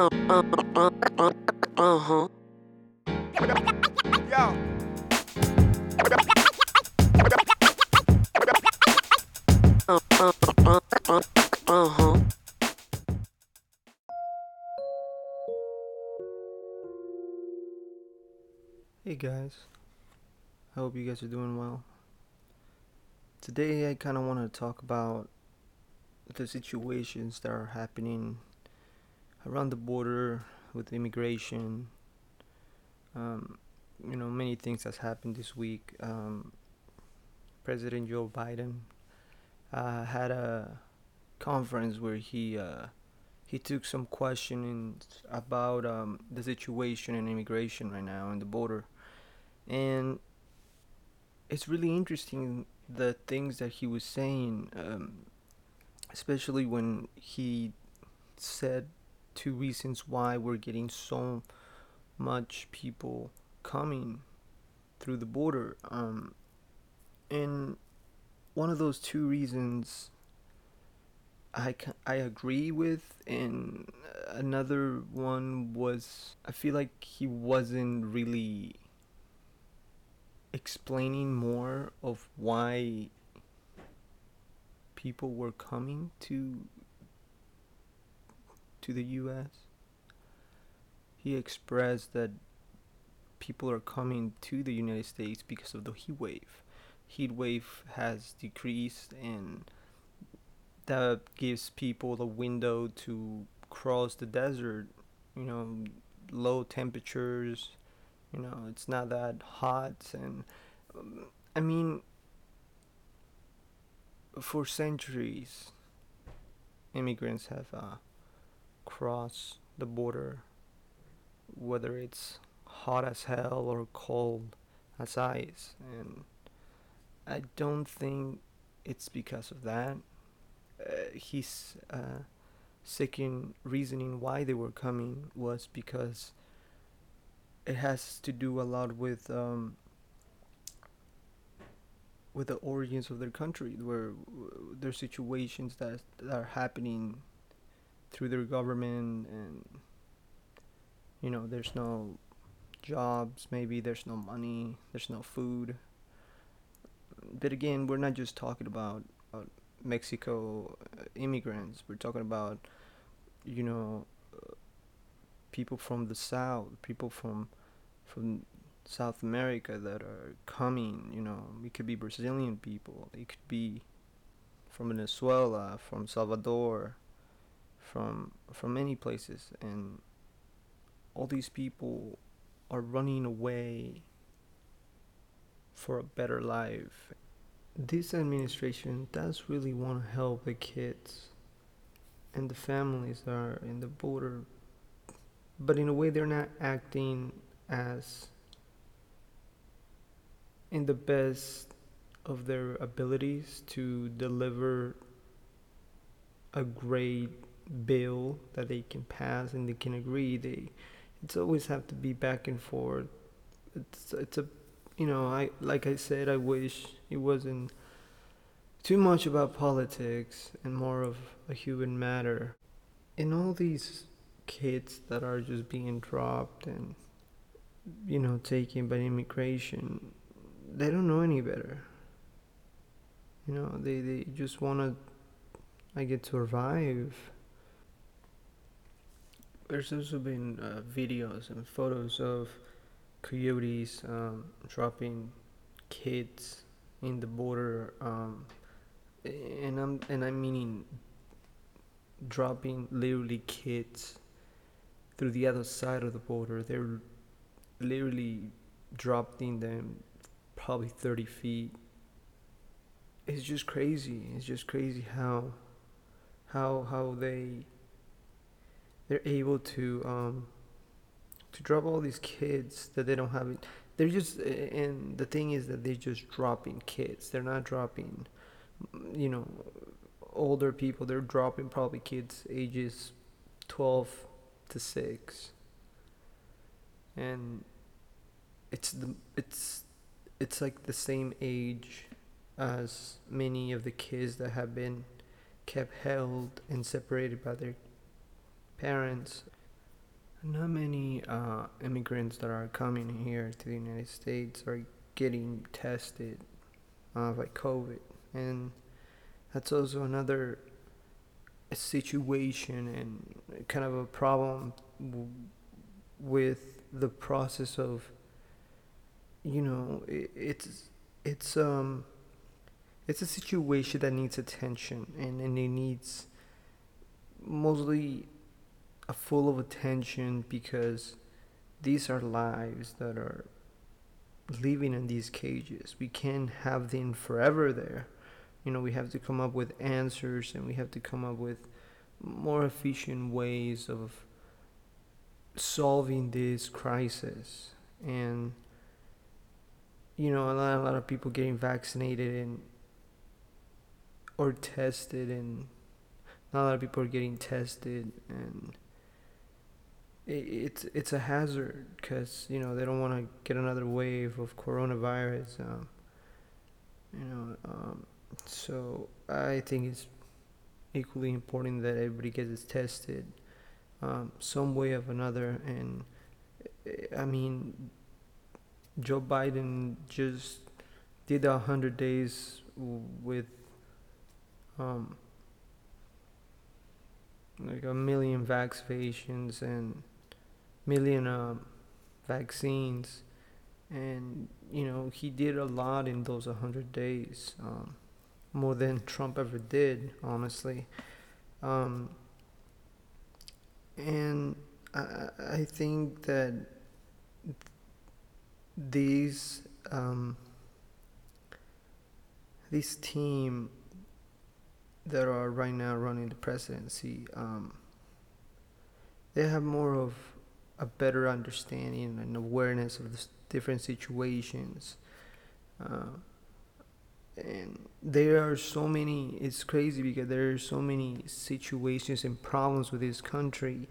Uh-huh. Yo. Uh-huh. Hey guys, I hope you guys are doing well. Today, I kind of want to talk about the situations that are happening around the border with immigration. Um, you know, many things has happened this week. Um, President Joe Biden uh, had a conference where he uh, he took some questionings about um, the situation in immigration right now in the border, and it's really interesting the things that he was saying, um, especially when he said two reasons why we're getting so much people coming through the border. Um, and one of those two reasons I, I agree with, and another one was I feel like he wasn't really explaining more of why people were coming to to the US. He expressed that people are coming to the United States because of the heat wave. Heat wave has decreased and that gives people the window to cross the desert, you know, low temperatures, you know, it's not that hot and um, I mean for centuries immigrants have uh, crossed the border whether it's hot as hell or cold as ice. And I don't think it's because of that. Uh, his uh, second reasoning why they were coming was because it has to do a lot with um, with the origins of their country, where their situations that, that are happening through their government, and you know, there's no jobs, maybe there's no money, there's no food. But again, we're not just talking about uh, Mexico uh, immigrants. We're talking about, you know, uh, people from the south, people from from South America that are coming. You know, it could be Brazilian people. It could be from Venezuela, from Salvador, from from many places, and all these people are running away for a better life. This administration does really want to help the kids and the families that are in the border, but in a way they're not acting as in the best of their abilities to deliver a great bill that they can pass and they can agree they it's always have to be back and forth. It's it's a you know i like i said i wish it wasn't too much about politics and more of a human matter. In all these kids that are just being dropped and you know taken by immigration they don't know any better. You know they they just want to i get survive there's also been uh, videos and photos of coyotes um, dropping kids in the border um, and i'm and i'm meaning dropping literally kids through the other side of the border. They're literally dropping them probably 30 feet. It's just crazy. It's just crazy how how how they they're able to um to drop all these kids that they don't have. They're just and the thing is that they're just dropping kids. They're not dropping you know older people. They're dropping probably kids ages 12 to 6 and it's the it's it's like the same age as many of the kids that have been kept held and separated by their parents. Not many uh, immigrants that are coming here to the United States are getting tested uh, by COVID, and that's also another situation and kind of a problem w- with the process of you know it, it's it's um it's a situation that needs attention and, and it needs mostly full of attention because these are lives that are living in these cages. We can't have them forever there. You know we have to come up with answers and we have to come up with more efficient ways of solving this crisis. And you know a lot, a lot of people getting vaccinated and or tested and not a lot of people are getting tested and it's it's a hazard because you know they don't want to get another wave of coronavirus um, you know um, so I think it's equally important that everybody gets tested um, some way of another. And I mean Joe Biden just did a hundred days with um, like a million vaccinations and million um, vaccines. And you know he did a lot in those 100 days um, more than trump ever did honestly. Um, and I, I think that these um, this team that are right now running the presidency, um, they have more of a better understanding and awareness of the different situations. Uh, and there are so many, it's crazy because there are so many situations and problems with this country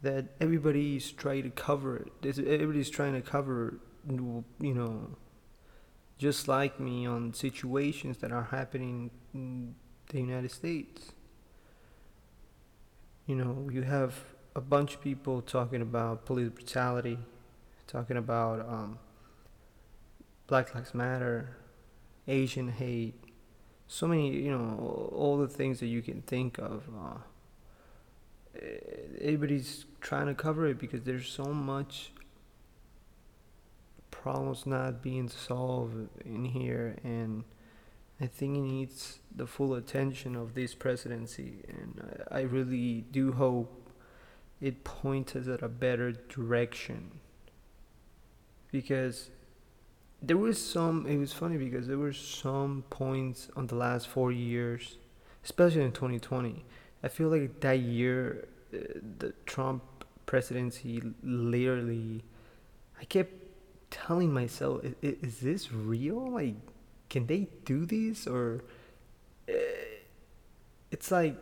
that everybody's trying to cover it. Everybody's trying to cover, you know, just like me on situations that are happening in the United States. You know, you have a bunch of people talking about police brutality, talking about um, Black Lives Matter, Asian hate, so many, you know, all the things that you can think of. Uh, everybody's trying to cover it because there's so much problems not being solved in here and I think it needs the full attention of this presidency, and I, I really do hope it points us at a better direction. Because there was some, it was funny because there were some points on the last four years, especially in 2020. I feel like that year, uh, the Trump presidency literally, I kept telling myself, is, is this real? Like, can they do this? or uh, it's like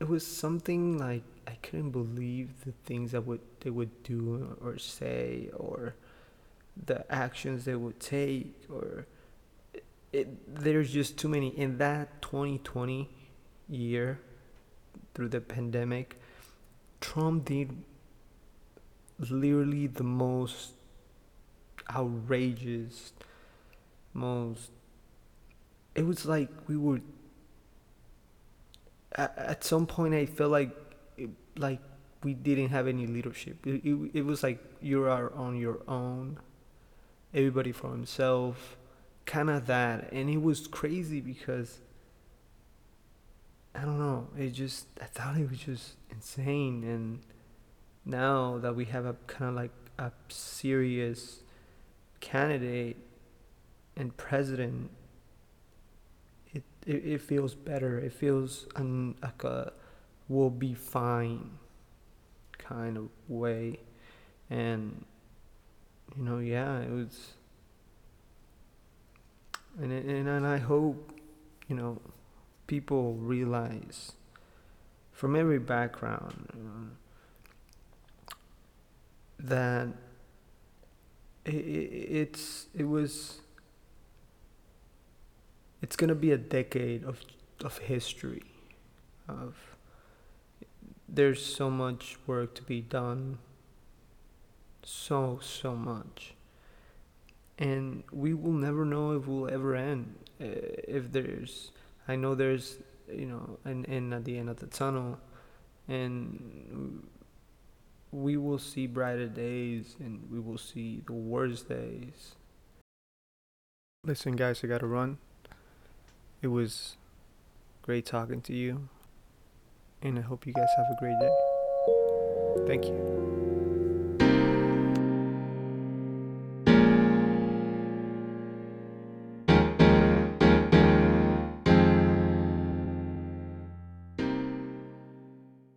it was something like I couldn't believe the things that would they would do or say or the actions they would take or it, it, there's just too many. In that 2020 year through the pandemic Trump did literally the most outrageous most it was like we were at, some point i felt like like we didn't have any leadership. It, it, it was like you are on your own everybody for himself kind of that. And it was crazy because i don't know it just i thought it was just insane. And now that we have a kind of like a serious candidate and president, it, it, feels better. It feels un, like a will be fine kind of way. And, you know, yeah, it was. And, and, and I hope, you know, people realize from every background uh, that it, it, it's it was it's going to be a decade of of history of there's so much work to be done. So, so much. And we will never know if we'll ever end. Uh, If there's, I know there's, you know, an end at the end of the tunnel. And we will see brighter days and we will see the worst days. Listen, guys, I gotta run. It was great talking to you, and I hope you guys have a great day. Thank you.